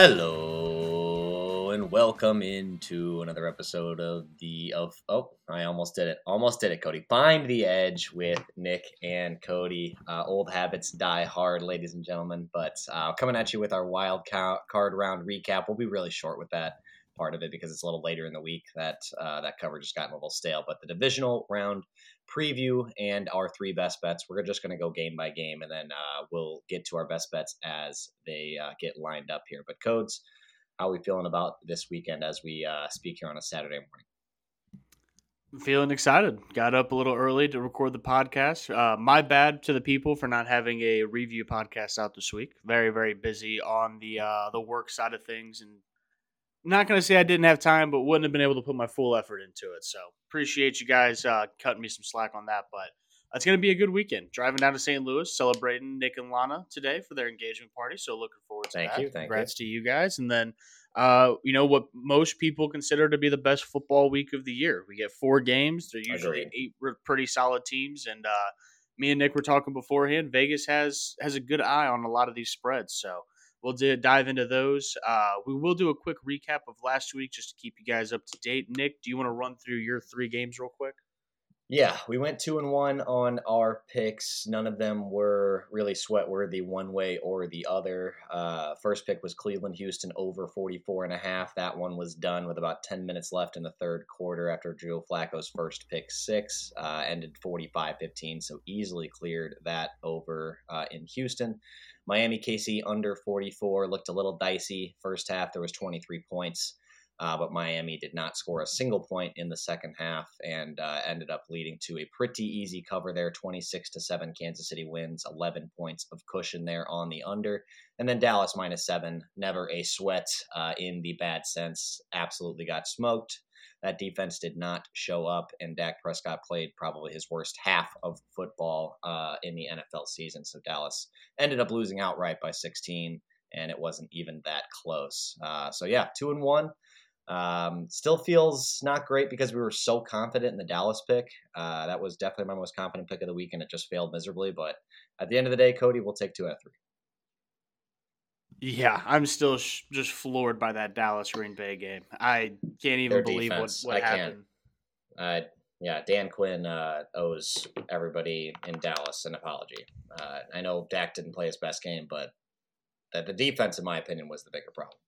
Hello and welcome into another episode of the of oh I almost did it almost did it Kody. Find the edge with Nick and Kody. Uh, old habits die hard ladies and gentlemen but uh, coming at you with our wild card round recap. We'll be really short with that part of it because it's a little later in the week that uh, that coverage has gotten a little stale but the divisional round preview and our three best bets. We're just going to go game by game, and then uh, we'll get to our best bets as they uh, get lined up here. But codes, how are we feeling about this weekend as we uh, speak here on a Saturday morning? Feeling excited. Got up a little early to record the podcast. Uh, my bad to the people for not having a review podcast out this week. Very, very busy on the uh, the work side of things and not going to say I didn't have time, but wouldn't have been able to put my full effort into it. So appreciate you guys uh, cutting me some slack on that. But it's going to be a good weekend. Driving down to St. Louis, celebrating Nick and Lana today for their engagement party. So looking forward to thank that. You, thank Congrats you. to you guys. And then, uh, you know, what most people consider to be the best football week of the year. We get four games. They're usually Agreed. eight pretty solid teams. And uh, me and Nick were talking beforehand. Vegas has has a good eye on a lot of these spreads. So We'll do, dive into those. Uh, we will do a quick recap of last week just to keep you guys up to date. Nick, do you want to run through your three games real quick? Yeah, we went two and one on our picks. None of them were really sweat worthy one way or the other. Uh, first pick was Cleveland Houston over 44 and a half. That one was done with about 10 minutes left in the third quarter after Drew Flacco's first pick six uh, ended 45 15. So easily cleared that over uh, in Houston. Miami KC under 44 looked a little dicey. First half, there was 23 points. Uh, but Miami did not score a single point in the second half and uh, ended up leading to a pretty easy cover there 26 to 7 Kansas City wins 11 points of cushion there on the under and then Dallas minus 7 never a sweat uh, in the bad sense absolutely got smoked that defense did not show up, and Dak Prescott played probably his worst half of football uh, in the NFL season. So Dallas ended up losing outright by 16, and it wasn't even that close. Uh, so yeah, two and one. Um, still feels not great because we were so confident in the Dallas pick. Uh, that was definitely my most confident pick of the week, and it just failed miserably. But at the end of the day, Kody, we'll take two out of three. Yeah, I'm still sh- just floored by that Dallas Green Bay game. I can't even Their believe defense, what, what I happened. Uh, yeah, Dan Quinn uh, owes everybody in Dallas an apology. Uh, I know Dak didn't play his best game, but the, the defense, in my opinion, was the bigger problem.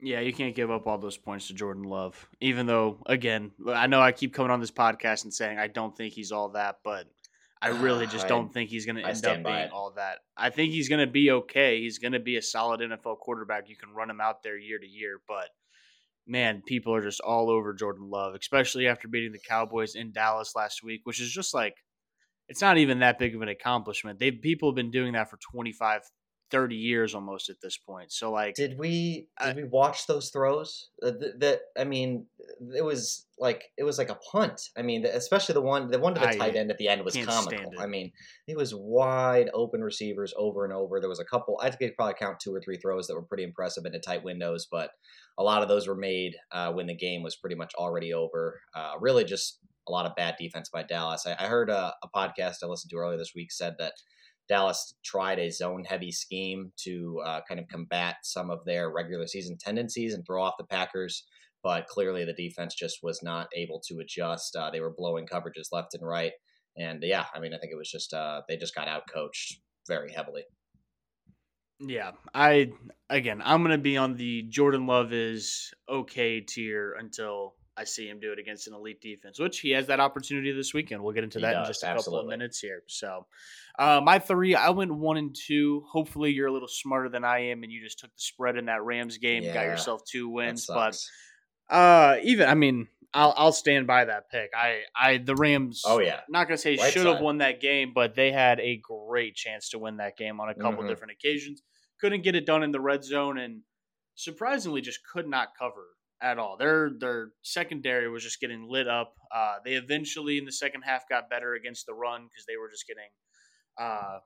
Yeah, you can't give up all those points to Jordan Love. Even though, again, I know I keep coming on this podcast and saying I don't think he's all that, but I really just don't think he's going to end up being all that. I think he's going to be okay. He's going to be a solid NFL quarterback. You can run him out there year to year, but man, people are just all over Jordan Love, especially after beating the Cowboys in Dallas last week, which is just like it's not even that big of an accomplishment. They've people have been doing that for 25, 30 years almost at this point. So like Did we did we watch those throws? Uh, that I mean, it was like it was like a punt. I mean, especially the one the one to the I tight end at the end was comical. I mean, it was wide open receivers over and over. There was a couple I think could probably count two or three throws that were pretty impressive into tight windows, but a lot of those were made uh, when the game was pretty much already over. Uh, really just a lot of bad defense by Dallas. I, I heard a, a podcast I listened to earlier this week said that Dallas tried a zone heavy scheme to uh, kind of combat some of their regular season tendencies and throw off the Packers. But clearly, the defense just was not able to adjust. Uh, they were blowing coverages left and right. And yeah, I mean, I think it was just, uh, they just got out coached very heavily. Yeah, I again, I'm gonna be on the Jordan Love is okay tier until I see him do it against an elite defense, which he has that opportunity this weekend. We'll get into that does, in just a absolutely. couple of minutes here. So, uh, my three, I went one and two. Hopefully, you're a little smarter than I am, and you just took the spread in that Rams game, yeah, got yourself two wins. But uh, even, I mean, I'll I'll stand by that pick. I I the Rams. Oh yeah, not gonna say right should have won that game, but they had a great chance to win that game on a couple mm-hmm. different occasions. Couldn't get it done in the red zone, and surprisingly, just could not cover at all. Their their secondary was just getting lit up. Uh, they eventually in the second half got better against the run because they were just getting uh,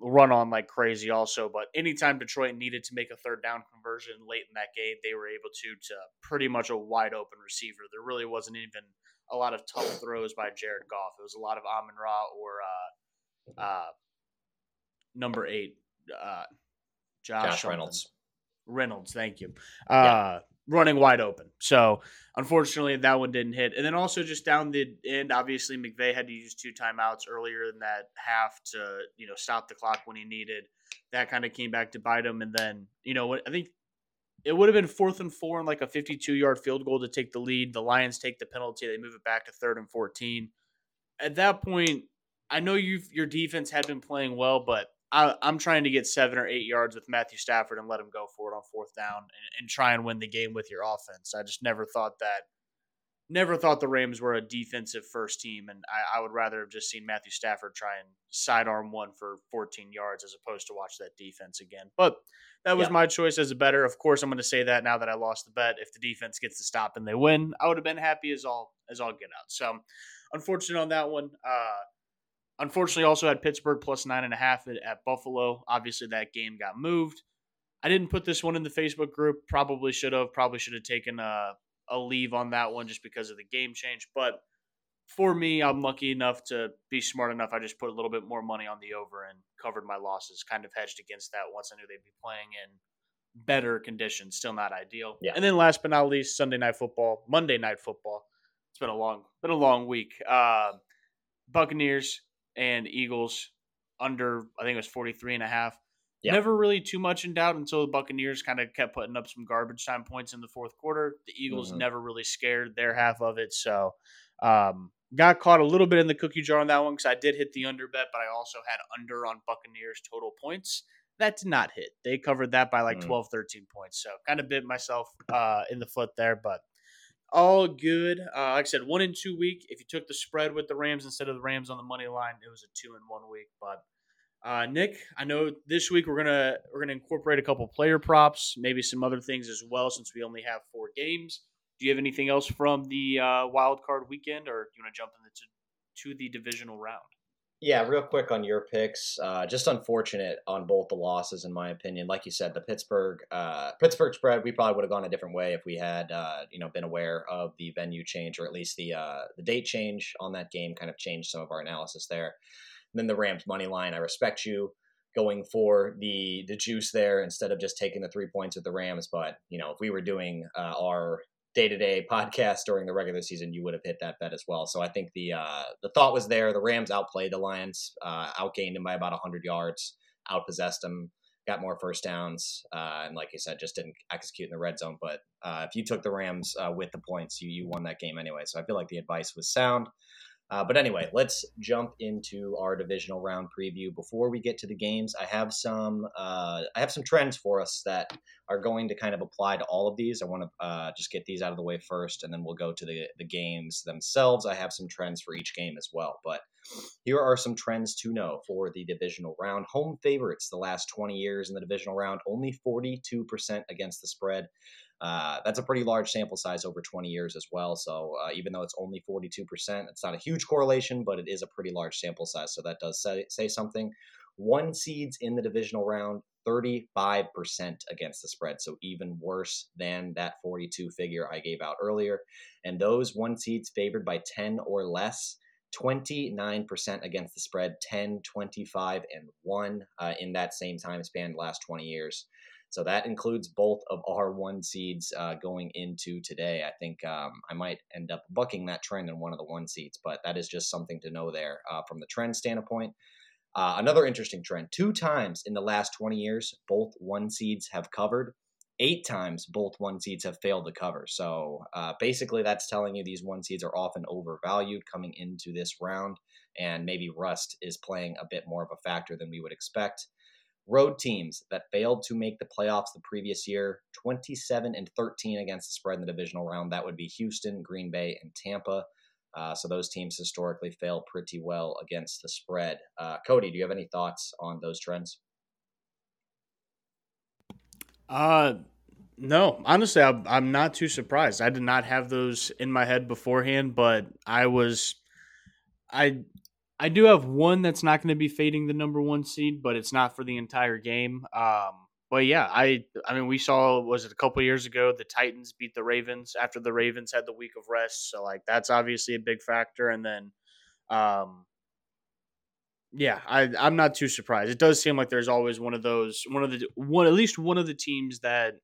run on like crazy. Also, but anytime Detroit needed to make a third down conversion late in that game, they were able to to pretty much a wide open receiver. There really wasn't even a lot of tough throws by Jared Goff. It was a lot of Amon Ra or uh, uh, number eight, uh, Josh, Josh Reynolds. Reynolds, thank you. Uh, yeah. Running wide open. So unfortunately, that one didn't hit. And then also just down the end, obviously McVay had to use two timeouts earlier in that half to you know stop the clock when he needed. That kind of came back to bite him. And then you know I think it would have been fourth and four and like a 52 yard field goal to take the lead. The Lions take the penalty. They move it back to third and 14. At that point, I know you your defense had been playing well, but I, am trying to get seven or eight yards with Matthew Stafford and let him go for it on fourth down and, and try and win the game with your offense. I just never thought that. Never thought the Rams were a defensive first team, and I, I would rather have just seen Matthew Stafford try and sidearm one for 14 yards as opposed to watch that defense again. But that was yeah. my choice as a better. Of course, I'm going to say that now that I lost the bet. If the defense gets to stop and they win, I would have been happy as all as all get out. So, unfortunate on that one. Uh, Unfortunately, also had Pittsburgh plus nine and a half at, at Buffalo. Obviously, that game got moved. I didn't put this one in the Facebook group. Probably should have. Probably should have taken a, a leave on that one just because of the game change. But for me, I'm lucky enough to be smart enough. I just put a little bit more money on the over and covered my losses. Kind of hedged against that once I knew they'd be playing in better conditions. Still not ideal. Yeah. And then last but not least, Sunday night football, Monday night football. It's been a long, been a long week. Uh, Buccaneers and Eagles under, I think it was 43 and a half. Yep. Never really too much in doubt until the Buccaneers kind of kept putting up some garbage time points in the fourth quarter. The Eagles mm-hmm. never really scared their half of it. So, um, got caught a little bit in the cookie jar on that one because I did hit the under bet, but I also had under on Buccaneers total points. That did not hit. They covered that by like mm. 12, 13 points. So, kind of bit myself uh, in the foot there, but all good. Uh, like I said, one in two week. If you took the spread with the Rams instead of the Rams on the money line, it was a two in one week. But uh, Nick, I know this week we're gonna we're gonna incorporate a couple player props, maybe some other things as well, since we only have four games. Do you have anything else from the uh, wild card weekend, or do you want to jump into to the divisional round? Yeah, real quick on your picks. Uh, just unfortunate on both the losses, in my opinion. Like you said, the Pittsburgh uh, Pittsburgh spread, we probably would have gone a different way if we had uh, you know been aware of the venue change or at least the uh, the date change on that game. Kind of changed some of our analysis there. And then the Rams money line. I respect you going for the the juice there instead of just taking the three points with the Rams. But you know, if we were doing uh, our day to day podcast during the regular season, you would have hit that bet as well. So I think the uh, the thought was there. The Rams outplayed the Lions, uh, outgained them by about 100 yards, outpossessed them, got more first downs, uh, and like you said, just didn't execute in the red zone. But uh, if you took the Rams uh, with the points, you you won that game anyway. So I feel like the advice was sound. Uh, but anyway, let's jump into our divisional round preview. Before we get to the games, I have some uh, I have some trends for us that are going to kind of apply to all of these. I want to uh, just get these out of the way first, and then we'll go to the the games themselves. I have some trends for each game as well. But here are some trends to know for the divisional round. Home favorites the last 20 years in the divisional round, only 42% against the spread. Uh, that's a pretty large sample size over 20 years as well. So uh, even though it's only 42%, it's not a huge correlation, but it is a pretty large sample size. So that does say, say something. One seeds in the divisional round, 35% against the spread. So even worse than that 42 figure I gave out earlier. And those one seeds favored by 10 or less. 29% against the spread, 10, 25, and 1 uh, in that same time span, last 20 years. So that includes both of our one seeds uh, going into today. I think um, I might end up bucking that trend in one of the one seeds, but that is just something to know there uh, from the trend standpoint. Uh, another interesting trend two times in the last 20 years, both one seeds have covered. Eight times, both one seeds have failed to cover. So uh, basically, that's telling you these one seeds are often overvalued coming into this round, and maybe rust is playing a bit more of a factor than we would expect. Road teams that failed to make the playoffs the previous year, 27 and 13 against the spread in the divisional round. That would be Houston, Green Bay, and Tampa. Uh, so those teams historically fail pretty well against the spread. Uh, Kody, do you have any thoughts on those trends? Uh, no, honestly, I'm, I'm not too surprised. I did not have those in my head beforehand, but I was, I I do have one that's not going to be fading the number one seed, but it's not for the entire game. Um, but yeah, I I mean we saw was it a couple years ago the Titans beat the Ravens after the Ravens had the week of rest, so like that's obviously a big factor. And then, um, Yeah, I, I'm not too surprised. It does seem like there's always one of those, one of the one at least one of the teams that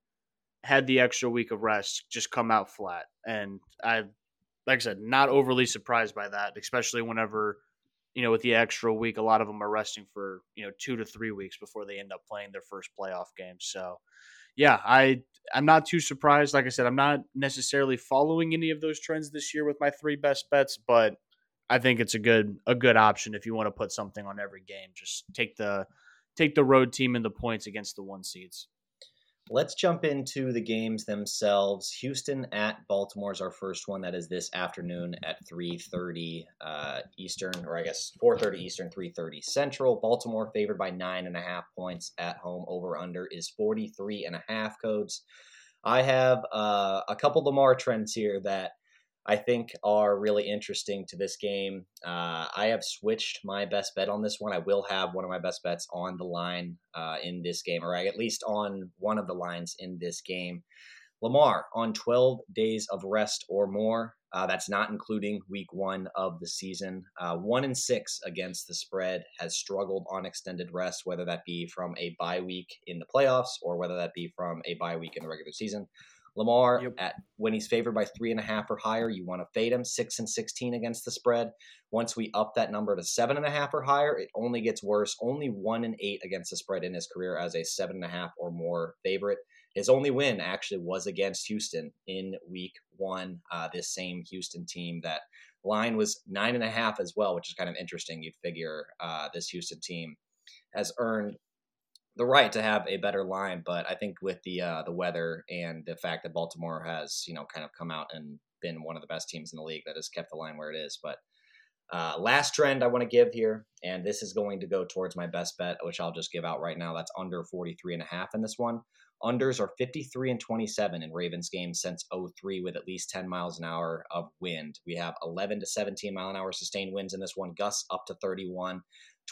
had the extra week of rest just come out flat, and I, like I said, not overly surprised by that, especially whenever you know, with the extra week, a lot of them are resting for, you know, two to three weeks before they end up playing their first playoff game. So, yeah, I I'm not too surprised. Like I said, I'm not necessarily following any of those trends this year with my three best bets, but I think it's a good a good option if you want to put something on every game. Just take the take the road team and the points against the one seeds. Let's jump into the games themselves. Houston at Baltimore is our first one. That is this afternoon at 3:30 uh, Eastern, or I guess 4:30 Eastern, 3:30 Central. Baltimore favored by nine and a half points at home. Over under is 43 and a half codes. I have uh, a couple Lamar trends here that I think are really interesting to this game. Uh, I have switched my best bet on this one. I will have one of my best bets on the line uh, in this game, or at least on one of the lines in this game. Lamar on 12 days of rest or more. Uh, that's not including week one of the season. Uh, one in six against the spread has struggled on extended rest, whether that be from a bye week in the playoffs or whether that be from a bye week in the regular season. Lamar yep. at when he's favored by three and a half or higher, you want to fade him six and sixteen against the spread. Once we up that number to seven and a half or higher, it only gets worse. Only one and eight against the spread in his career as a seven and a half or more favorite. His only win actually was against Houston in Week One. Uh, this same Houston team that line was nine and a half as well, which is kind of interesting. You'd figure uh, this Houston team has earned the right to have a better line, but I think with the uh, the weather and the fact that Baltimore has you know kind of come out and been one of the best teams in the league that has kept the line where it is. But uh, last trend I want to give here, and this is going to go towards my best bet, which I'll just give out right now. That's under 43 and a half in this one. Unders are 53 and 27 in Ravens games since 03 with at least 10 miles an hour of wind. We have 11 to 17 mile an hour sustained winds in this one, gusts up to 31,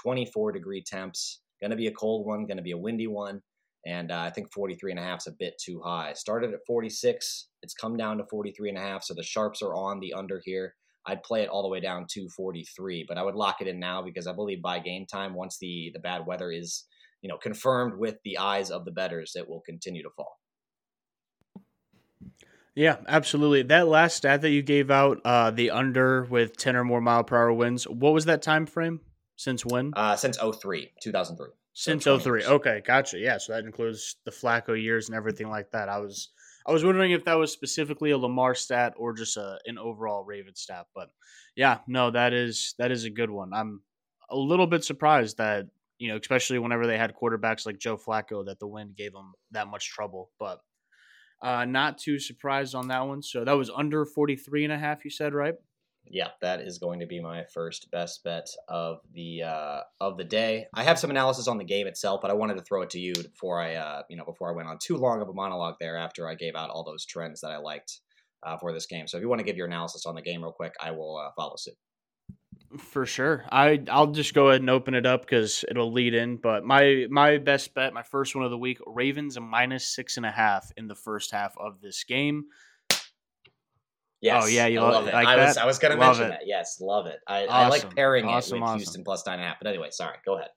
24 degree temps. Going to be a cold one, going to be a windy one. And uh, I think 43 and a half is a bit too high. Started at 46. It's come down to 43 and a half. So the sharps are on the under here. I'd play it all the way down to 43, but I would lock it in now because I believe by game time, once the, the bad weather is, you know, confirmed with the eyes of the betters, it will continue to fall. Yeah, absolutely. That last stat that you gave out, uh, the under with 10 or more mile per hour winds, what was that time frame? Since when? Uh, since 03, 2003. Since so 03. Years. Okay, gotcha. Yeah, so that includes the Flacco years and everything like that. I was I was wondering if that was specifically a Lamar stat or just a, an overall Raven stat, but yeah, no, that is that is a good one. I'm a little bit surprised that, you know, especially whenever they had quarterbacks like Joe Flacco that the wind gave them that much trouble, but uh, not too surprised on that one. So that was under 43 and a half, you said, right? Yeah, that is going to be my first best bet of the uh, of the day. I have some analysis on the game itself, but I wanted to throw it to you before I uh, you know before I went on too long of a monologue there. After I gave out all those trends that I liked uh, for this game, so if you want to give your analysis on the game real quick, I will uh, follow suit. For sure, I I'll just go ahead and open it up because it'll lead in. But my my best bet, my first one of the week, Ravens a minus six and a half in the first half of this game. Yes. Oh yeah, you I love it. Like I that? was I was going to mention it. that. Yes, love it. I, awesome. I like pairing awesome, it with awesome. Houston plus nine and a half. But anyway, sorry. Go ahead.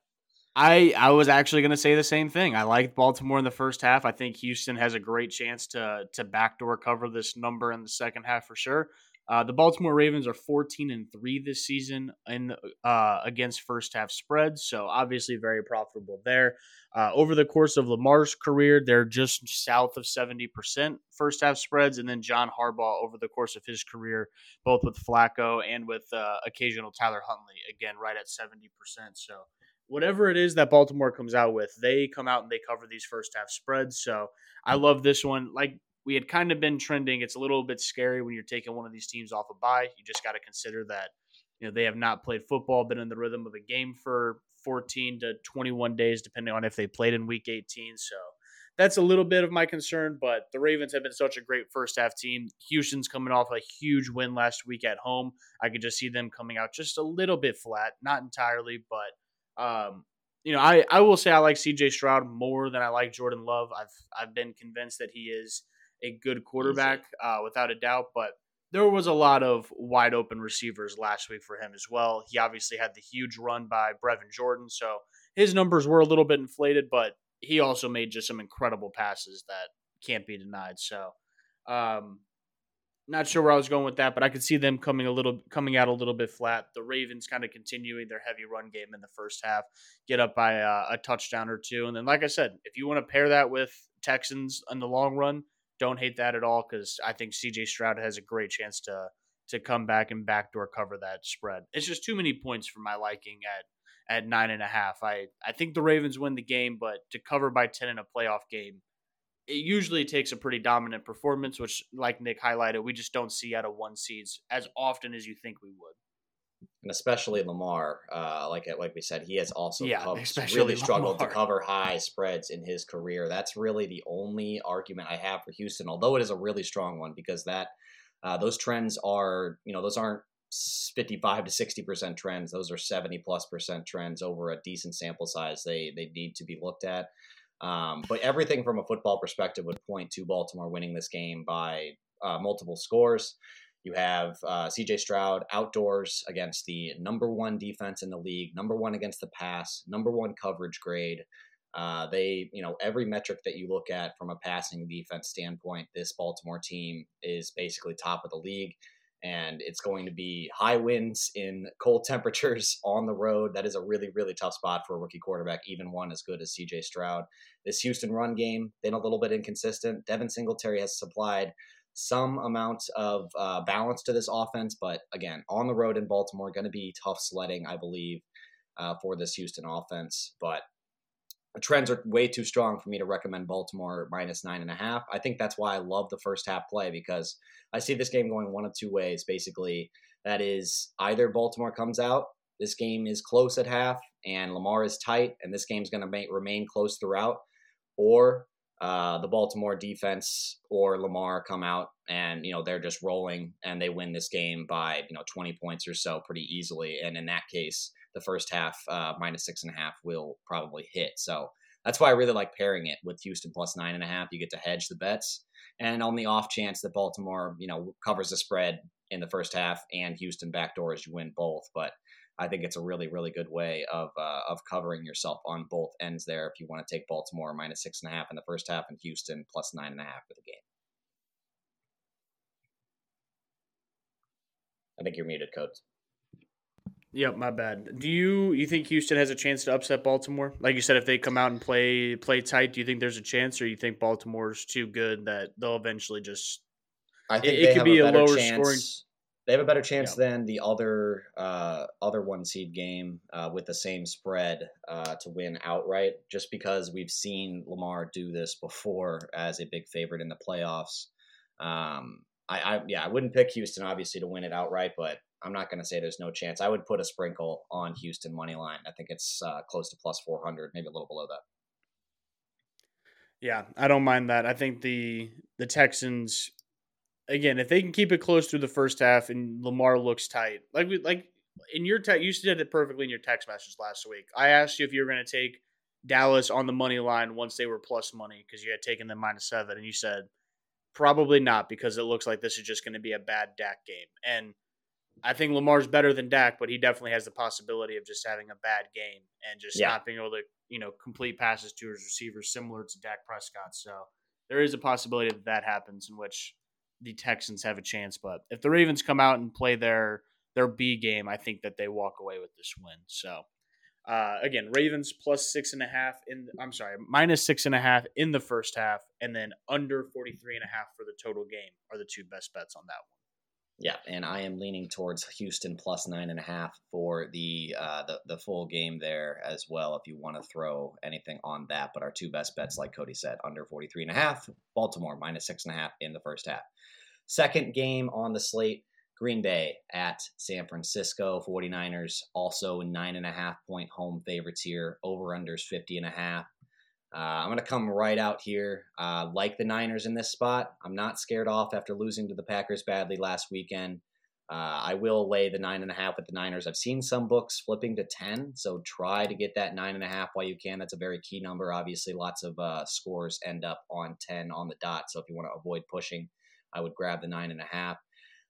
I I was actually going to say the same thing. I liked Baltimore in the first half. I think Houston has a great chance to to backdoor cover this number in the second half for sure. Uh, the Baltimore Ravens are 14 and three this season in uh, against first half spreads, so obviously very profitable there. Uh, over the course of Lamar's career, they're just south of 70% first half spreads, and then John Harbaugh over the course of his career, both with Flacco and with uh, occasional Tyler Huntley, again right at 70%. So whatever it is that Baltimore comes out with, they come out and they cover these first half spreads. So I love this one. Like we had kind of been trending. It's a little bit scary when you're taking one of these teams off a bye. You just got to consider that you know they have not played football, been in the rhythm of a game for 14 to 21 days, depending on if they played in Week 18. So that's a little bit of my concern. But the Ravens have been such a great first half team. Houston's coming off a huge win last week at home. I could just see them coming out just a little bit flat, not entirely, but um, you know, I, I will say I like CJ Stroud more than I like Jordan Love. I've I've been convinced that he is a good quarterback uh, without a doubt. But there was a lot of wide open receivers last week for him as well. He obviously had the huge run by Brevin Jordan, so his numbers were a little bit inflated, but he also made just some incredible passes that can't be denied. So, um, not sure where I was going with that, but I could see them coming a little coming out a little bit flat. The Ravens kind of continuing their heavy run game in the first half, get up by a, a touchdown or two, and then like I said, if you want to pair that with Texans in the long run, don't hate that at all because I think CJ Stroud has a great chance to to come back and backdoor cover that spread. It's just too many points for my liking at at nine and a half. I I think the Ravens win the game, but to cover by ten in a playoff game it usually takes a pretty dominant performance, which, like Nick highlighted, we just don't see out of one seeds as often as you think we would. And especially Lamar, uh, like like we said, he has also yeah, really struggled to cover high spreads in his career. That's really the only argument I have for Houston, although it is a really strong one because that uh, those trends are you know those aren't 55 to 60 percent trends; those are 70 plus percent trends over a decent sample size. They they need to be looked at. Um, but everything from a football perspective would point to Baltimore winning this game by uh, multiple scores. You have uh, CJ Stroud outdoors against the number one defense in the league, number one against the pass, number one coverage grade. Uh, they, you know, every metric that you look at from a passing defense standpoint, this Baltimore team is basically top of the league and it's going to be high winds in cold temperatures on the road. That is a really, really tough spot for a rookie quarterback, even one as good as CJ Stroud. This Houston run game, been a little bit inconsistent. Devin Singletary has supplied some amount of uh, balance to this offense, but again, on the road in Baltimore, going to be tough sledding, I believe, uh, for this Houston offense. But the trends are way too strong for me to recommend Baltimore minus nine and a half. I think that's why I love the first half play because I see this game going one of two ways. Basically, that is either Baltimore comes out, this game is close at half, and Lamar is tight, and this game's going to remain close throughout, or uh, the Baltimore defense or Lamar come out and you know they're just rolling and they win this game by you know 20 points or so pretty easily. And in that case, the first half uh, minus six and a half will probably hit. So that's why I really like pairing it with Houston plus nine and a half. You get to hedge the bets, and on the off chance that Baltimore, you know, covers the spread in the first half and Houston backdoors, you win both. But I think it's a really, really good way of uh, of covering yourself on both ends there. If you want to take Baltimore minus six and a half in the first half and Houston plus nine and a half for the game. I think you're muted, Codes. Yep, my bad. Do you you think Houston has a chance to upset Baltimore? Like you said, if they come out and play play tight, do you think there's a chance, or you think Baltimore's too good that they'll eventually just? I think it, it could be a, a lower chance. scoring. They have a better chance than the other uh, other one seed game uh, with the same spread uh, to win outright, just because we've seen Lamar do this before as a big favorite in the playoffs. Um, I, I yeah, I wouldn't pick Houston obviously to win it outright, but I'm not going to say there's no chance. I would put a sprinkle on Houston money line. I think it's uh, close to plus 400, maybe a little below that. Yeah, I don't mind that. I think the the Texans again, if they can keep it close through the first half and Lamar looks tight, like we like in your text, you did it perfectly in your text message last week. I asked you if you were going to take Dallas on the money line once they were plus money because you had taken them minus seven, and you said probably not because it looks like this is just going to be a bad Dak game. And I think Lamar's better than Dak, but he definitely has the possibility of just having a bad game and just yeah. not being able to, you know, complete passes to his receivers similar to Dak Prescott. So there is a possibility that that happens in which the Texans have a chance. But if the Ravens come out and play their their B game, I think that they walk away with this win. So uh, again, Ravens plus six and a half in. I'm sorry, minus six and a half in the first half, and then under 43 and a half for the total game are the two best bets on that one. Yeah, and I am leaning towards Houston plus nine and a half for the uh, the the full game there as well. If you want to throw anything on that, but our two best bets, like Kody said, under 43 and a half. Baltimore minus six and a half in the first half. Second game on the slate, Green Bay at San Francisco 49ers, also nine and a half point home favorites here. Over unders 50 and a half. Uh, I'm going to come right out here. Uh, like the Niners in this spot. I'm not scared off after losing to the Packers badly last weekend. Uh, I will lay the nine and a half with the Niners. I've seen some books flipping to 10, so try to get that nine and a half while you can. That's a very key number. Obviously, lots of uh, scores end up on 10 on the dot. So if you want to avoid pushing, I would grab the nine and a half.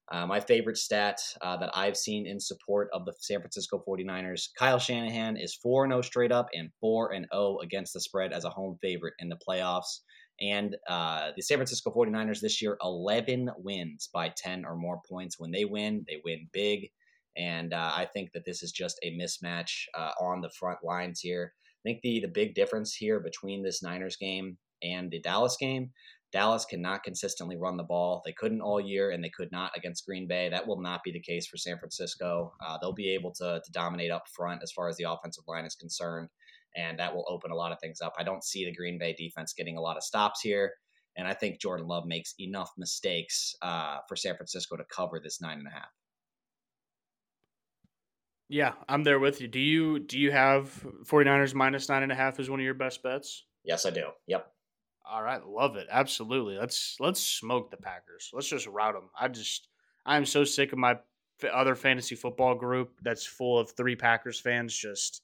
Uh, my favorite stat uh, that I've seen in support of the San Francisco 49ers Kyle Shanahan is 4 0 straight up and 4 0 against the spread as a home favorite in the playoffs. And uh, the San Francisco 49ers this year, 11 wins by 10 or more points. When they win, they win big. And uh, I think that this is just a mismatch uh, on the front lines here. I think the, the big difference here between this Niners game and the Dallas game Dallas cannot consistently run the ball. They couldn't all year, and they could not against Green Bay. That will not be the case for San Francisco. Uh, they'll be able to, to dominate up front as far as the offensive line is concerned, and that will open a lot of things up. I don't see the Green Bay defense getting a lot of stops here, and I think Jordan Love makes enough mistakes uh, for San Francisco to cover this nine and a half. Yeah, I'm there with you. Do you do you have 49ers minus nine and a half as one of your best bets? Yes, I do. Yep. All right, love it. Absolutely. Let's let's smoke the Packers. Let's just route them. I just I'm so sick of my other fantasy football group that's full of three Packers fans just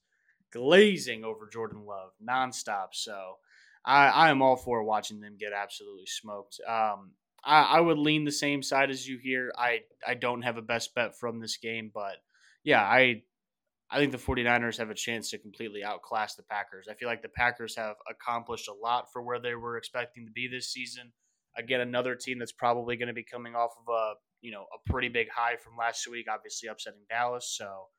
glazing over Jordan Love nonstop. So I, I am all for watching them get absolutely smoked. Um, I, I would lean the same side as you here. I I don't have a best bet from this game, but yeah, I I think the 49ers have a chance to completely outclass the Packers. I feel like the Packers have accomplished a lot for where they were expecting to be this season. Again, another team that's probably going to be coming off of a, you know, a pretty big high from last week, obviously upsetting Dallas. So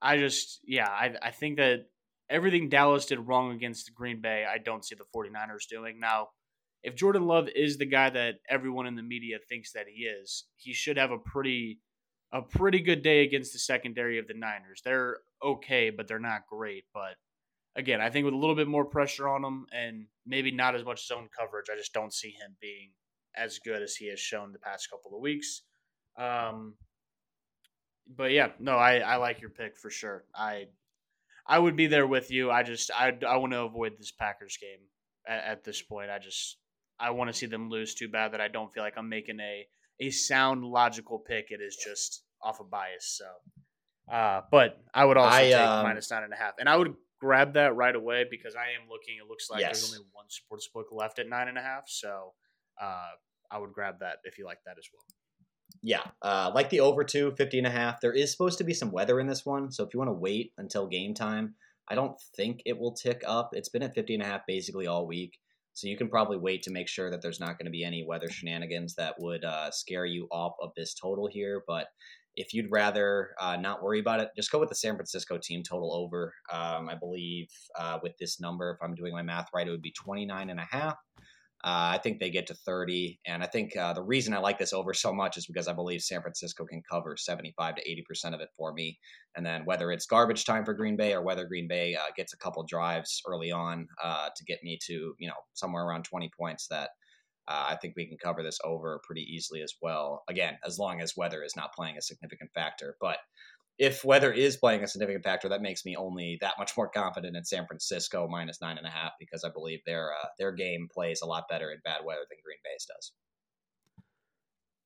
I just, yeah, I, I think that everything Dallas did wrong against Green Bay, I don't see the 49ers doing. Now, if Jordan Love is the guy that everyone in the media thinks that he is, he should have a pretty – a pretty good day against the secondary of the Niners. They're okay, but they're not great. But again, I think with a little bit more pressure on him and maybe not as much zone coverage, I just don't see him being as good as he has shown the past couple of weeks. Um, but yeah, no, I, I like your pick for sure. I I would be there with you. I just I I want to avoid this Packers game at, at this point. I just I want to see them lose too bad that I don't feel like I'm making a a sound logical pick. It is just off of bias. So, uh, but I would also I, take um, minus nine and a half, and I would grab that right away because I am looking. It looks like yes. there's only one sports book left at nine and a half, so uh, I would grab that if you like that as well. Yeah, uh, like the over two, 50 and a half. There is supposed to be some weather in this one, so if you want to wait until game time, I don't think it will tick up. It's been at 50 and a half basically all week. So you can probably wait to make sure that there's not going to be any weather shenanigans that would uh, scare you off of this total here. But if you'd rather uh, not worry about it, just go with the San Francisco team total over. Um, I believe uh, with this number, if I'm doing my math right, it would be 29 and a half. Uh, I think they get to 30. And I think uh, the reason I like this over so much is because I believe San Francisco can cover 75 to 80% of it for me. And then whether it's garbage time for Green Bay or whether Green Bay uh, gets a couple drives early on uh, to get me to, you know, somewhere around 20 points that uh, I think we can cover this over pretty easily as well. Again, as long as weather is not playing a significant factor. But if weather is playing a significant factor, that makes me only that much more confident in San Francisco minus nine and a half because I believe their uh, their game plays a lot better in bad weather than Green Bay's does.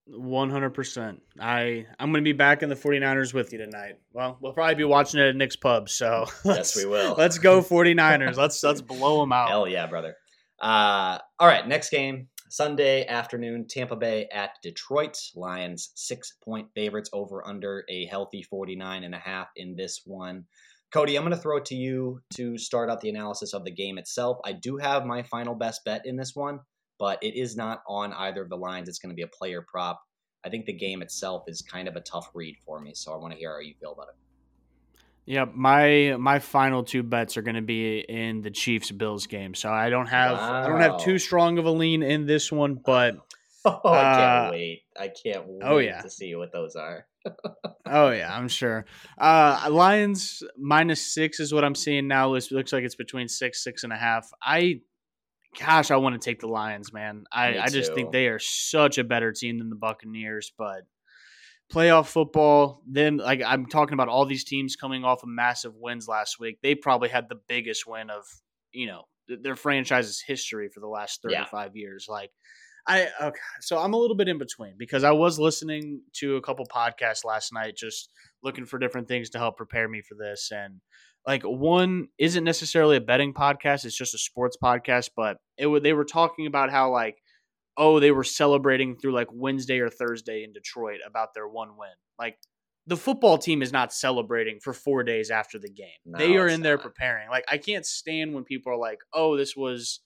One hundred percent. I I'm going to be back in the 49ers with you tonight. Well, we'll probably be watching it at Nick's Pub. So yes, we will. let's go 49ers. let's let's blow them out. Hell yeah, brother. Uh, all right, next game Sunday afternoon, Tampa Bay at Detroit. Lions six point favorites over under a healthy 49 and a half in this one. Kody, I'm going to throw it to you to start out the analysis of the game itself. I do have my final best bet in this one, but it is not on either of the lines. It's going to be a player prop. I think the game itself is kind of a tough read for me, so I want to hear how you feel about it. Yeah, my my final two bets are going to be in the Chiefs Bills game. So I don't have wow. I don't have too strong of a lean in this one, but oh, I can't uh, wait. I can't oh, wait oh, yeah. to see what those are. oh yeah, I'm sure. Uh, Lions minus six is what I'm seeing now. It looks like it's between six, six and a half. I, gosh, I want to take the Lions, man. I, I just think they are such a better team than the Buccaneers, but playoff football, then like I'm talking about all these teams coming off of massive wins last week. They probably had the biggest win of, you know, their franchise's history for the last 35 yeah. years. Like I okay, so I'm a little bit in between because I was listening to a couple podcasts last night just looking for different things to help prepare me for this and like one isn't necessarily a betting podcast, it's just a sports podcast, but it would, they were talking about how like oh, they were celebrating through like Wednesday or Thursday in Detroit about their one win. Like the football team is not celebrating for four days after the game. No, they are in there preparing. Like I can't stand when people are like, "Oh, this was,"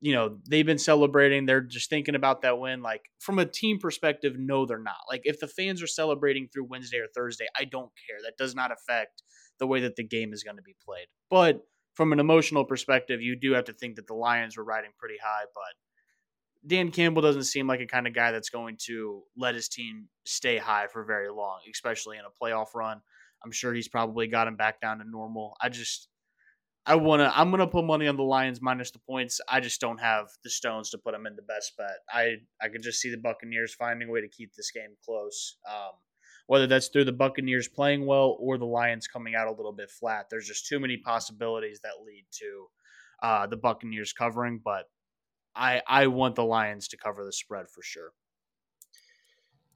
you know, they've been celebrating. They're just thinking about that win. Like from a team perspective, no, they're not. Like if the fans are celebrating through Wednesday or Thursday, I don't care. That does not affect the way that the game is going to be played. But from an emotional perspective, you do have to think that the Lions were riding pretty high, but Dan Campbell doesn't seem like a kind of guy that's going to let his team stay high for very long, especially in a playoff run. I'm sure he's probably got him back down to normal. I just I want to I'm going to put money on the Lions minus the points. I just don't have the stones to put them in the best bet. I I could just see the Buccaneers finding a way to keep this game close. Um, whether that's through the Buccaneers playing well or the Lions coming out a little bit flat. There's just too many possibilities that lead to uh, the Buccaneers covering, but I I want the Lions to cover the spread for sure.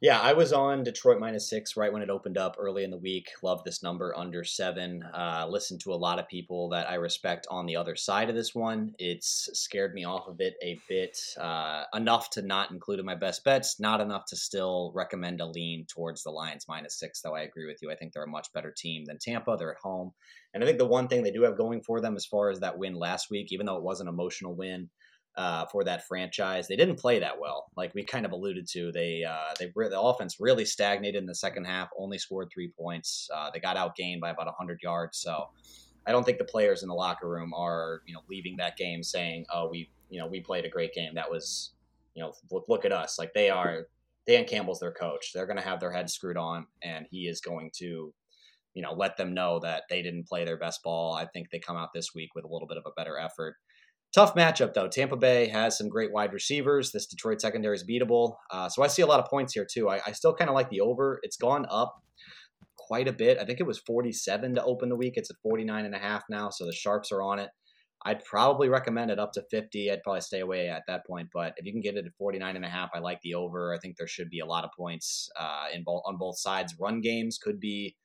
Yeah, I was on Detroit minus six right when it opened up early in the week. Love this number under seven. Uh, listened to a lot of people that I respect on the other side of this one. It's scared me off of it a bit, uh, enough to not include in my best bets, not enough to still recommend a lean towards the Lions minus six, though I agree with you. I think they're a much better team than Tampa. They're at home. And I think the one thing they do have going for them as far as that win last week, even though it was an emotional win, uh, for that franchise. They didn't play that well, like we kind of alluded to. They uh, they the offense really stagnated in the second half. Only scored three points. Uh, they got outgained by about hundred yards. So I don't think the players in the locker room are you know leaving that game saying, "Oh, we you know we played a great game." That was you know look look at us. Like they are. Dan Campbell's their coach. They're going to have their heads screwed on, and he is going to you know let them know that they didn't play their best ball. I think they come out this week with a little bit of a better effort. Tough matchup, though. Tampa Bay has some great wide receivers. This Detroit secondary is beatable. Uh, so I see a lot of points here, too. I, I still kind of like the over. It's gone up quite a bit. I think it was 47 to open the week. It's at 49 and a half now. So the Sharps are on it. I'd probably recommend it up to 50. I'd probably stay away at that point. But if you can get it at 49 and a half, I like the over. I think there should be a lot of points uh, in both on both sides. Run games could be,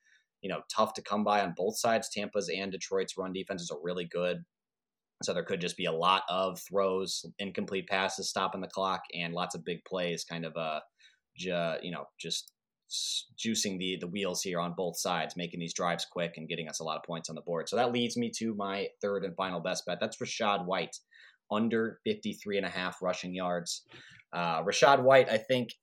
you know, tough to come by on both sides. Tampa's and Detroit's run defenses are really good. So there could just be a lot of throws, incomplete passes, stopping the clock, and lots of big plays, kind of uh, ju- you know, just juicing the the wheels here on both sides, making these drives quick and getting us a lot of points on the board. So that leads me to my third and final best bet. That's Rachaad White, under 53 and a half rushing yards. Uh, Rachaad White, I think –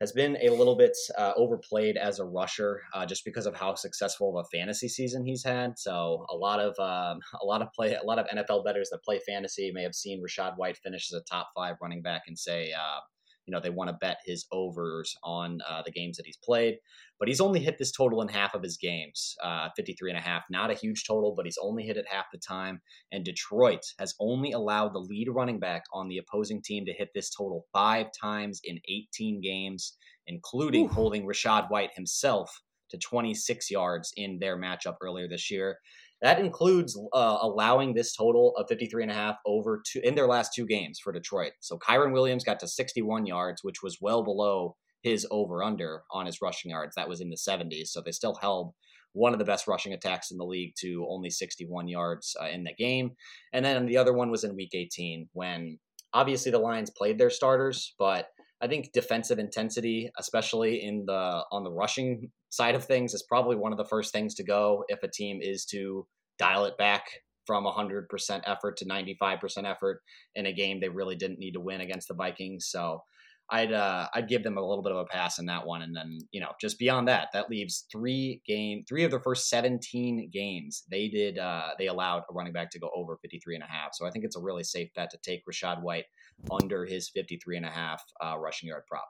has been a little bit uh, overplayed as a rusher uh, just because of how successful of a fantasy season he's had. So a lot of um, a lot of play a lot of NFL bettors that play fantasy may have seen Rachaad White finish as a top five running back and say, uh, you know, they want to bet his overs on uh, the games that he's played but he's only hit this total in half of his games, uh, 53 and a half. Not a huge total, but he's only hit it half the time. And Detroit has only allowed the lead running back on the opposing team to hit this total five times in 18 games, including Ooh. holding Rachaad White himself to 26 yards in their matchup earlier this year. That includes uh, allowing this total of 53 and a half over two in their last two games for Detroit. So Kyren Williams got to 61 yards, which was well below his over under on his rushing yards. That was in the 70s. So they still held one of the best rushing attacks in the league to only 61 yards uh, in the game. And then the other one was in week 18 when obviously the Lions played their starters, but I think defensive intensity, especially in the on the rushing side of things, is probably one of the first things to go if a team is to dial it back from 100% effort to 95% effort in a game they really didn't need to win against the Vikings. So I'd uh, I'd give them a little bit of a pass in that one, and then you know just beyond that, that leaves three game three of the first seventeen games they did uh, they allowed a running back to go over 53 and a half. So I think it's a really safe bet to take Rachaad White under his 53 and a half uh, rushing yard prop.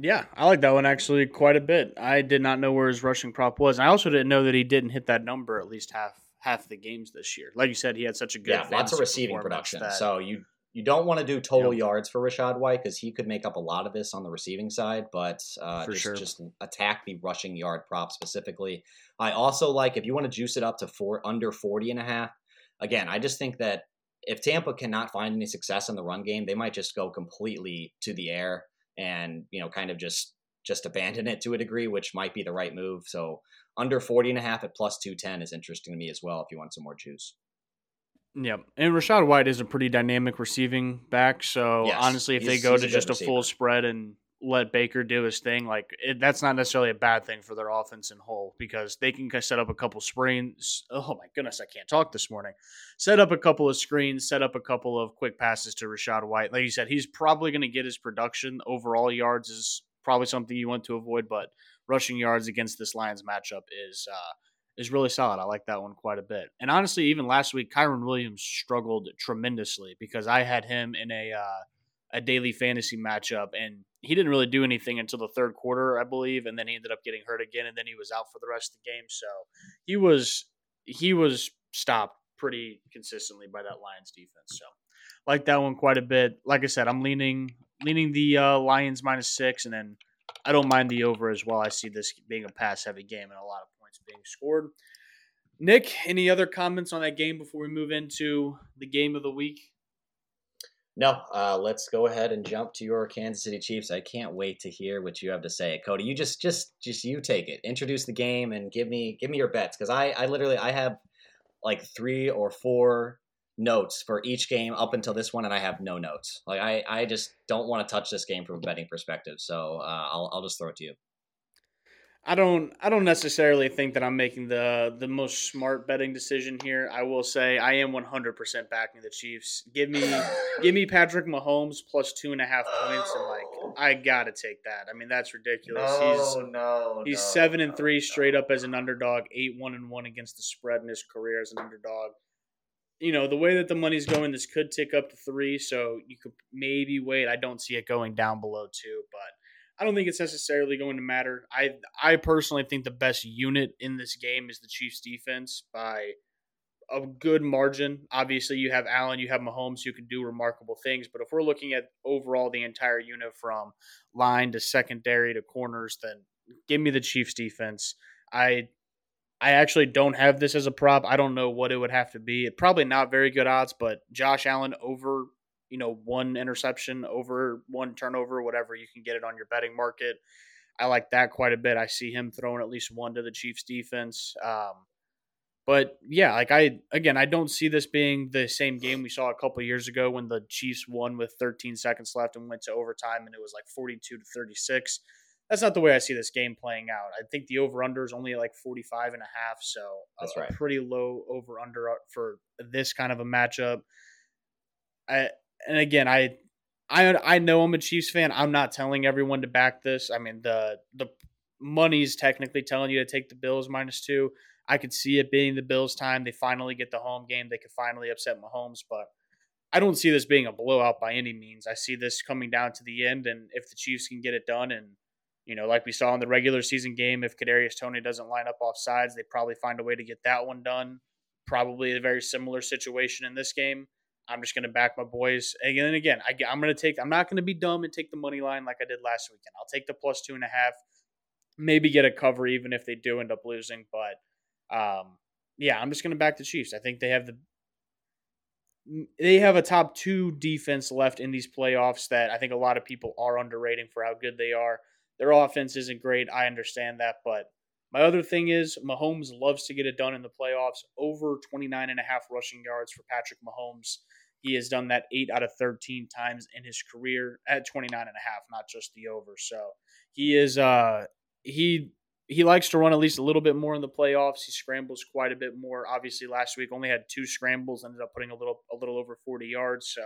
Yeah, I like that one actually quite a bit. I did not know where his rushing prop was. I also didn't know that he didn't hit that number at least half half the games this year. Like you said, he had such a good yeah, lots of receiving production. That, so you you don't want to do total yep. yards for Rachaad White because he could make up a lot of this on the receiving side, but uh, just, sure. just attack the rushing yard prop specifically. I also like if you want to juice it up to four under 40 and a half. Again, I just think that if Tampa cannot find any success in the run game, they might just go completely to the air and, you know, kind of just just abandon it to a degree, which might be the right move. So under 40 and a half at plus 210 is interesting to me as well if you want some more juice. Yep. And Rachaad White is a pretty dynamic receiving back. So yes. honestly, if they go to just a full spread and let Baker do his thing, like it, that's not necessarily a bad thing for their offense in whole because they can set up a couple screens. Oh my goodness, I can't talk this morning. Set up a couple of screens, set up a couple of quick passes to Rachaad White. Like you said, he's probably going to get his production. Overall yards is probably something you want to avoid, but rushing yards against this Lions matchup is uh, is really solid. I like that one quite a bit. And honestly, even last week, Kyren Williams struggled tremendously because I had him in a uh, a daily fantasy matchup, and he didn't really do anything until the third quarter, I believe, and then he ended up getting hurt again, and then he was out for the rest of the game. So he was he was stopped pretty consistently by that Lions defense. So like that one quite a bit. Like I said, I'm leaning leaning the uh, Lions minus six, and then I don't mind the over as well. I see this being a pass heavy game and a lot of points being scored. Nick, any other comments on that game before we move into the game of the week? No, uh, let's go ahead and jump to your Kansas City Chiefs. I can't wait to hear what you have to say, Kody. You just, just, just you take it. Introduce the game and give me, give me your bets because I, I literally, I have like three or four notes for each game up until this one, and I have no notes. Like I, I just don't want to touch this game from a betting perspective. So uh, I'll, I'll just throw it to you. I don't I don't necessarily think that I'm making the the most smart betting decision here. I will say I am 100% backing the Chiefs. Give me give me Patrick Mahomes plus two and a half points, and like I gotta take that. I mean that's ridiculous. No, he's no, he's no, seven and no, three straight up as an underdog, eight one and one against the spread in his career as an underdog. You know the way that the money's going, this could tick up to three, so you could maybe wait. I don't see it going down below two, but I don't think it's necessarily going to matter. I I personally think the best unit in this game is the Chiefs defense by a good margin. Obviously, you have Allen, you have Mahomes who can do remarkable things, but if we're looking at overall the entire unit from line to secondary to corners, then give me the Chiefs defense. I I actually don't have this as a prop. I don't know what it would have to be. Probably not very good odds, but Josh Allen over you know, one interception over one turnover, whatever you can get it on your betting market. I like that quite a bit. I see him throwing at least one to the Chiefs defense. Um, but yeah, like I again, I don't see this being the same game we saw a couple years ago when the Chiefs won with 13 seconds left and went to overtime and it was like 42 to 36. That's not the way I see this game playing out. I think the over under is only like 45 and a half, so That's a, right. pretty low over under for this kind of a matchup. I and again, I I I know I'm a Chiefs fan. I'm not telling everyone to back this. I mean, the the money's technically telling you to take the Bills minus two. I could see it being the Bills' time. They finally get the home game. They could finally upset Mahomes, but I don't see this being a blowout by any means. I see this coming down to the end, and if the Chiefs can get it done, and you know, like we saw in the regular season game, if Kadarius Toney doesn't line up off sides, they probably find a way to get that one done. Probably a very similar situation in this game. I'm just going to back my boys. And again, I, am going to take, I'm not going to be dumb and take the money line like I did last weekend. I'll take the plus two and a half, maybe get a cover even if they do end up losing. But um, yeah, I'm just going to back the Chiefs. I think they have the, they have a top two defense left in these playoffs that I think a lot of people are underrating for how good they are. Their offense isn't great. I understand that, but my other thing is Mahomes loves to get it done in the playoffs. Over 29 and a half rushing yards for Patrick Mahomes. He has done that 8 out of 13 times in his career at 29 and a half, not just the over. So, he is uh he he likes to run at least a little bit more in the playoffs. He scrambles quite a bit more. Obviously, last week only had two scrambles, ended up putting a little a little over 40 yards. So,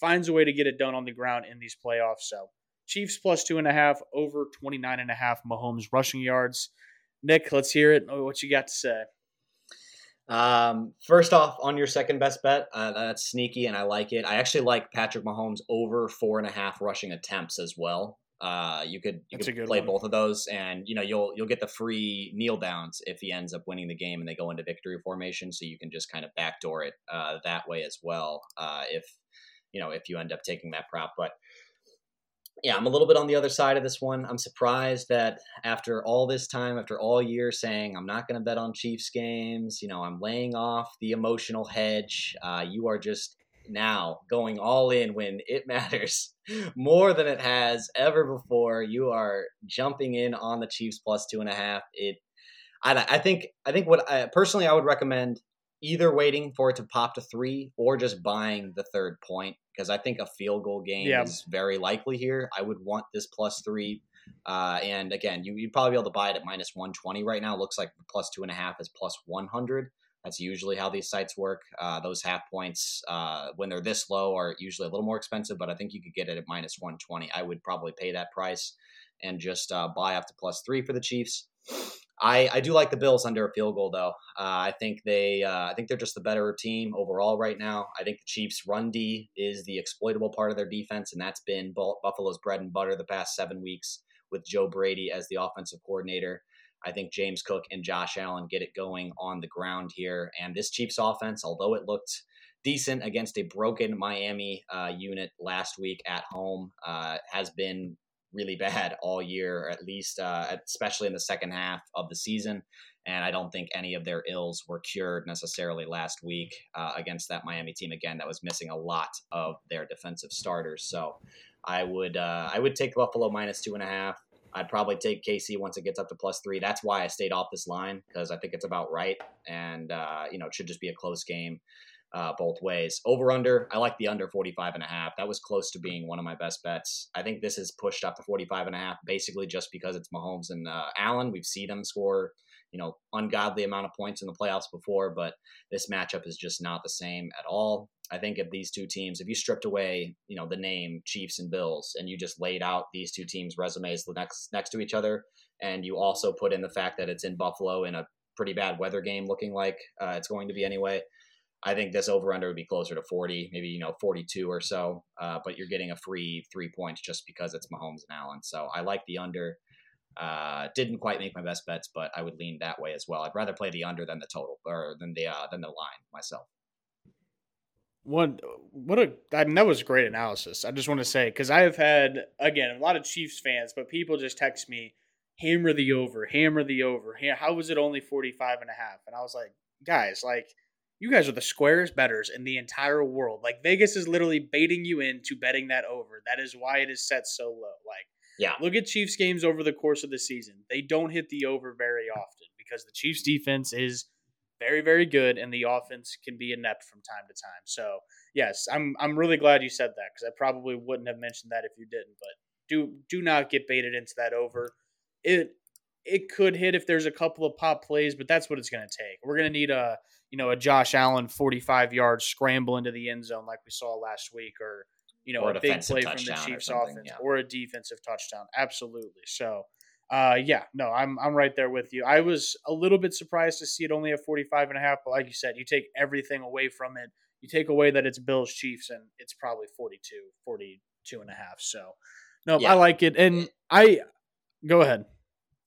finds a way to get it done on the ground in these playoffs. So, Chiefs plus two and a half, over 29 and a half Mahomes rushing yards. Nick, let's hear it. What you got to say? Um, first off, on your second best bet, uh, that's sneaky and I like it. I actually like Patrick Mahomes over four and a half rushing attempts as well. Uh, you could you that's could play one. both of those, and you know you'll you'll get the free kneel downs if he ends up winning the game and they go into victory formation. So you can just kind of backdoor it uh, that way as well. Uh, if you know if you end up taking that prop, but yeah, I'm a little bit on the other side of this one. I'm surprised that after all this time, after all year saying I'm not going to bet on Chiefs games, you know, I'm laying off the emotional hedge. Uh, you are just now going all in when it matters more than it has ever before. You are jumping in on the Chiefs plus two and a half. It, I, I think, I think what I, personally I would recommend either waiting for it to pop to three or just buying the third point because I think a field goal game yeah. is very likely here. I would want this plus three. Uh, and again, you, would probably be able to buy it at minus 120 right now. Looks like plus two and a half is plus 100. That's usually how these sites work. Uh, those half points, uh, when they're this low, are usually a little more expensive, but I think you could get it at minus 120. I would probably pay that price and just uh, buy up to plus three for the Chiefs. I, I do like the Bills under a field goal though. Uh, I think they uh, I think they're just the better team overall right now. I think the Chiefs' run D is the exploitable part of their defense, and that's been Buffalo's bread and butter the past seven weeks with Joe Brady as the offensive coordinator. I think James Cook and Josh Allen get it going on the ground here, and this Chiefs offense, although it looked decent against a broken Miami uh, unit last week at home, uh, has been really bad all year, at least, uh, especially in the second half of the season. And I don't think any of their ills were cured necessarily last week uh, against that Miami team again that was missing a lot of their defensive starters. So I would uh, I would take Buffalo minus two and a half. I'd probably take KC once it gets up to plus three. That's why I stayed off this line because I think it's about right, and uh, you know it should just be a close game uh, both ways. Over under, I like the under 45 and a half. That was close to being one of my best bets. I think this is pushed up to 45 and a half basically just because it's Mahomes and uh, Allen. We've seen them score, you know, ungodly amount of points in the playoffs before, but this matchup is just not the same at all. I think if these two teams, if you stripped away, you know, the name Chiefs and Bills and you just laid out these two teams' resumes next next to each other, and you also put in the fact that it's in Buffalo in a pretty bad weather game, looking like uh, it's going to be anyway. I think this over under would be closer to 40, maybe, you know, 42 or so. Uh, but you're getting a free three points just because it's Mahomes and Allen. So I like the under. Uh, didn't quite make my best bets, but I would lean that way as well. I'd rather play the under than the total or than the uh, than the line myself. What, what a I mean, that was great analysis. I just want to say because I have had again a lot of Chiefs fans, but people just text me, hammer the over, hammer the over. How was it only 45 and a half? And I was like, guys, like you guys are the squarest betters in the entire world. Like Vegas is literally baiting you into betting that over. That is why it is set so low. Like, yeah, look at Chiefs games over the course of the season. They don't hit the over very often because the Chiefs defense is very, very good, and the offense can be inept from time to time. So, yes, I'm I'm really glad you said that because I probably wouldn't have mentioned that if you didn't. But do do not get baited into that over. It it could hit if there's a couple of pop plays, but that's what it's going to take. We're going to need a you know, a Josh Allen 45 yard scramble into the end zone like we saw last week, or, you know, or a, big play from the Chiefs offense yeah. or a defensive touchdown. Absolutely. So, uh, yeah, no, I'm, I'm right there with you. I was a little bit surprised to see it only at 45 and a half, but like you said, you take everything away from it. You take away that it's Bills Chiefs and it's probably 42, 42 and a half. So, no, yeah. I like it. And I, go ahead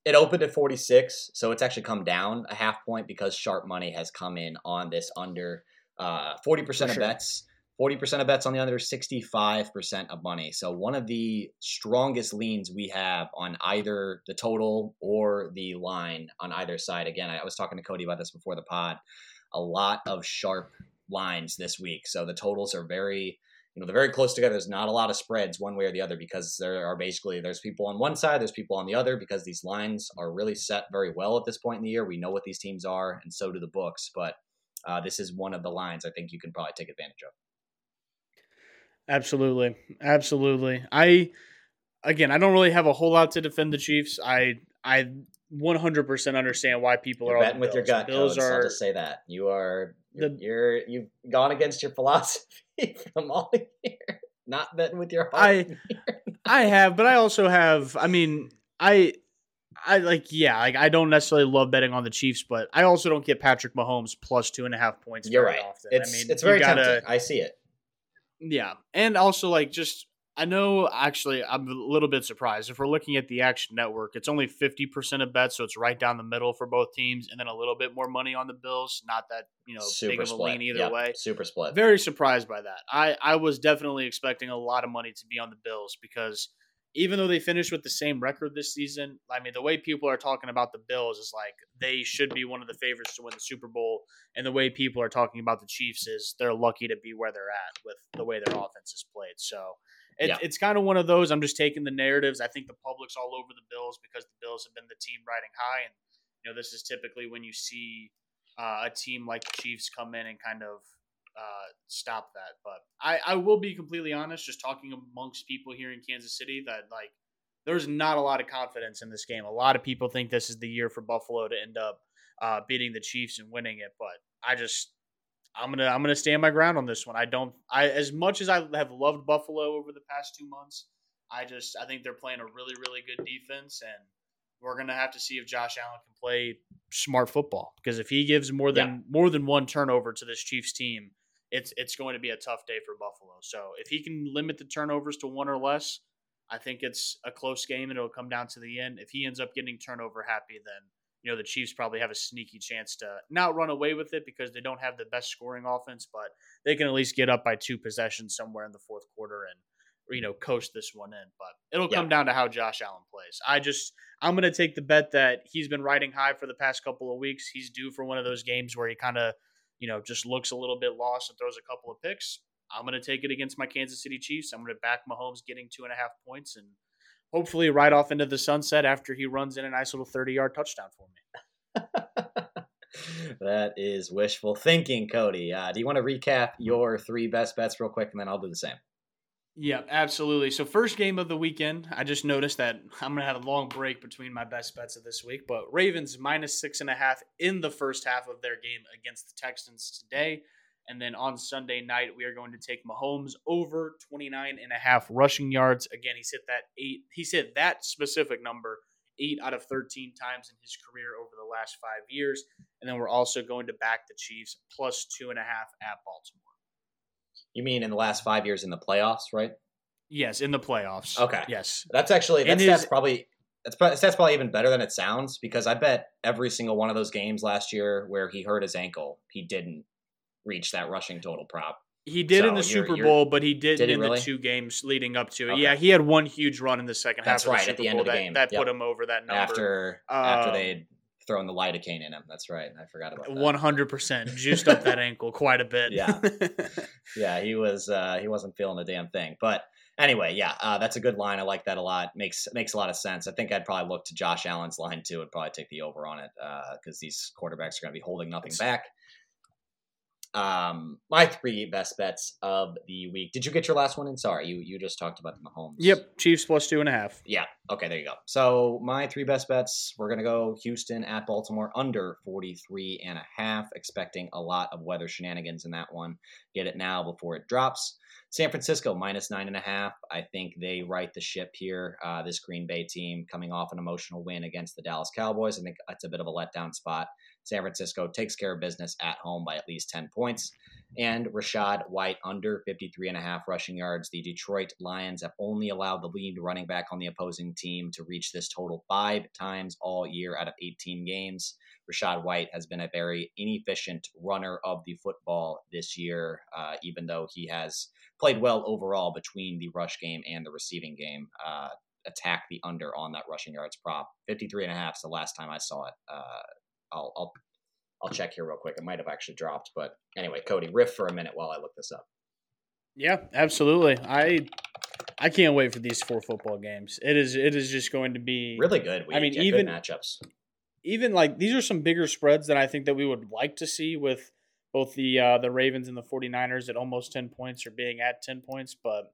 it opened at 46, so it's actually come down a half point because sharp money has come in on this under uh, 40% For of sure. bets. 40% of bets on the under, 65% of money. So one of the strongest leans we have on either the total or the line on either side. Again, I was talking to Kody about this before the pod. A lot of sharp lines this week. So the totals are very you know they're very close together. There's not a lot of spreads one way or the other because there are basically there's people on one side, there's people on the other because these lines are really set very well at this point in the year. We know what these teams are, and so do the books. But uh, this is one of the lines I think you can probably take advantage of. Absolutely, absolutely. I again, I don't really have a whole lot to defend the Chiefs. I I 100% understand why people you're are betting with your gut. Bills codes, are, I'll just say that you are the, you're you've gone against your philosophy from all year. Not betting with your heart. I I have, but I also have. I mean, I I like yeah, like I don't necessarily love betting on the Chiefs, but I also don't get Patrick Mahomes plus two and a half points. You're right. Often. It's I mean, it's very gotta, tempting. I see it. Yeah, and also like just I know actually I'm a little bit surprised. If we're looking at the Action Network, it's only 50% of bets, so it's right down the middle for both teams, and then a little bit more money on the Bills. Not that, you know, super big of a lean either yep, way. Super split. Very surprised by that. I, I was definitely expecting a lot of money to be on the Bills because even though they finished with the same record this season, I mean, the way people are talking about the Bills is like they should be one of the favorites to win the Super Bowl. And the way people are talking about the Chiefs is they're lucky to be where they're at with the way their offense is played. So, it, yeah. It's kind of one of those. I'm just taking the narratives. I think the public's all over the Bills because the Bills have been the team riding high, and you know this is typically when you see uh, a team like the Chiefs come in and kind of uh, stop that. But I, I will be completely honest, just talking amongst people here in Kansas City, that like there's not a lot of confidence in this game. A lot of people think this is the year for Buffalo to end up uh, beating the Chiefs and winning it, but I just I'm gonna I'm gonna stand my ground on this one. I don't I as much as I have loved Buffalo over the past two months, I just I think they're playing a really really good defense, and we're gonna have to see if Josh Allen can play smart football because if he gives more than yeah. more than one turnover to this Chiefs team, it's it's going to be a tough day for Buffalo. So if he can limit the turnovers to one or less, I think it's a close game and it'll come down to the end. If he ends up getting turnover happy, then you know the Chiefs probably have a sneaky chance to not run away with it because they don't have the best scoring offense, but they can at least get up by two possessions somewhere in the fourth quarter and you know coast this one in. But it'll yeah. come down to how Josh Allen plays. I just I'm going to take the bet that he's been riding high for the past couple of weeks. He's due for one of those games where he kind of you know just looks a little bit lost and throws a couple of picks. I'm going to take it against my Kansas City Chiefs. I'm going to back Mahomes getting two and a half points and hopefully right off into the sunset after he runs in a nice little 30 yard touchdown for me. that is wishful thinking, Kody. Uh, do you want to recap your three best bets real quick, and then I'll do the same? Yeah, absolutely. So first game of the weekend, I just noticed that I'm gonna have a long break between my best bets of this week. But Ravens minus six and a half in the first half of their game against the Texans today. And then on Sunday night, we are going to take Mahomes over 29 and a half rushing yards. Again, he's hit that eight. He's hit that specific number eight out of 13 times in his career over the last five years. And then we're also going to back the Chiefs plus two and a half at Baltimore. You mean in the last five years in the playoffs, right? Yes, in the playoffs. Okay. Yes. That's actually that's, his, that's probably that's, that's probably even better than it sounds because I bet every single one of those games last year where he hurt his ankle, he didn't reach that rushing total prop. He did so in the Super Bowl, but he didn't did in really? the two games leading up to it. Okay. Yeah, he had one huge run in the second That's half. That's right, at the end of the that, game. That yep. put him over that number. After um, after they'd thrown the lidocaine in him. That's right. I forgot about that. One hundred percent juiced up that ankle quite a bit. Yeah, yeah. He was uh, he wasn't feeling a damn thing. But anyway, yeah, uh, that's a good line. I like that a lot. makes makes a lot of sense. I think I'd probably look to Josh Allen's line too. and probably take the over on it because uh, these quarterbacks are going to be holding nothing back um, my three best bets of the week. Did you get your last one in? Sorry, you you just talked about the Mahomes. Yep, Chiefs plus two and a half. Yeah. Okay, there you go. So my three best bets, we're gonna go Houston at Baltimore under 43 and a half, expecting a lot of weather shenanigans in that one. Get it now before it drops. San Francisco minus nine and a half. I think they right the ship here. Uh, this Green Bay team coming off an emotional win against the Dallas Cowboys. I think that's a bit of a letdown spot. San Francisco takes care of business at home by at least 10 points. And Rachaad White under 53 and a half rushing yards. The Detroit Lions have only allowed the lead running back on the opposing team to reach this total five times all year out of 18 games. Rachaad White has been a very inefficient runner of the football this year, uh, even though he has played well overall between the rush game and the receiving game. Uh, attack the under on that rushing yards prop. 53 and a half is the last time I saw it. Uh, I'll, I'll I'll check here real quick. It might have actually dropped, but anyway, Kody, riff for a minute while I look this up. Yeah, absolutely. I I can't wait for these four football games. It is it is just going to be really good. I mean, even matchups. Even like these are some bigger spreads than I think that we would like to see with both the uh, the Ravens and the 49ers at almost 10 points or being at 10 points, but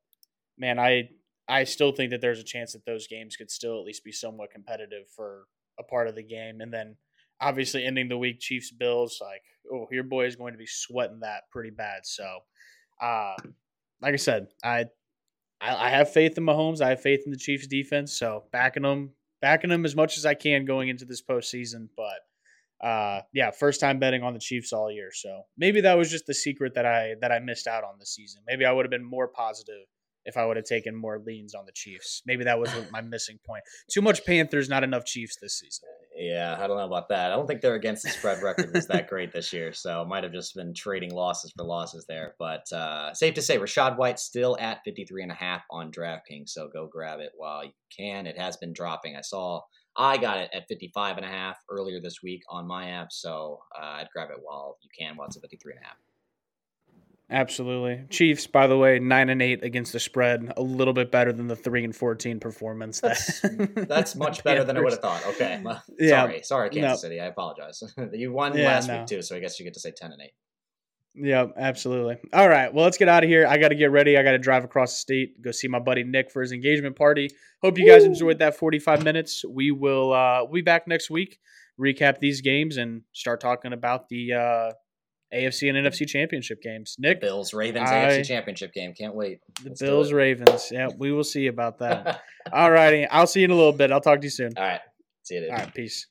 man, I I still think that there's a chance that those games could still at least be somewhat competitive for a part of the game and then obviously ending the week Chiefs Bills like oh your boy is going to be sweating that pretty bad. So uh, like I said I, I I have faith in Mahomes. I have faith in the Chiefs defense. So backing them backing them as much as I can going into this postseason. But uh, yeah first time betting on the Chiefs all year. So maybe that was just the secret that I that I missed out on this season. Maybe I would have been more positive if I would have taken more leans on the Chiefs. Maybe that was my missing point. Too much Panthers, not enough Chiefs this season. Yeah, I don't know about that. I don't think they're against the spread record was that great this year, so might have just been trading losses for losses there. But uh, safe to say, Rachaad White still at 53 and a half on DraftKings, so go grab it while you can. It has been dropping. I saw I got it at 55 and a half earlier this week on my app, so uh, I'd grab it while you can while it's at 53 and a half. Absolutely. Chiefs, by the way, nine and eight against the spread, a little bit better than the three and fourteen performance. That's, that's much better than I would have thought. Okay. yeah. Sorry. Sorry, Kansas no. City. I apologize. you won yeah, last no. week too, so I guess you get to say ten and eight. Yeah, absolutely. All right. Well, let's get out of here. I got to get ready. I got to drive across the state, go see my buddy Nick for his engagement party. Hope you guys Woo! enjoyed that 45 minutes. We will uh, we'll be back next week, recap these games, and start talking about the uh, AFC and NFC championship games. Nick, Bills Ravens I, AFC championship game. Can't wait. The Let's Bills Ravens. Yeah, we will see about that. All righty. I'll see you in a little bit. I'll talk to you soon. All right. See you. Dude. All right. Peace.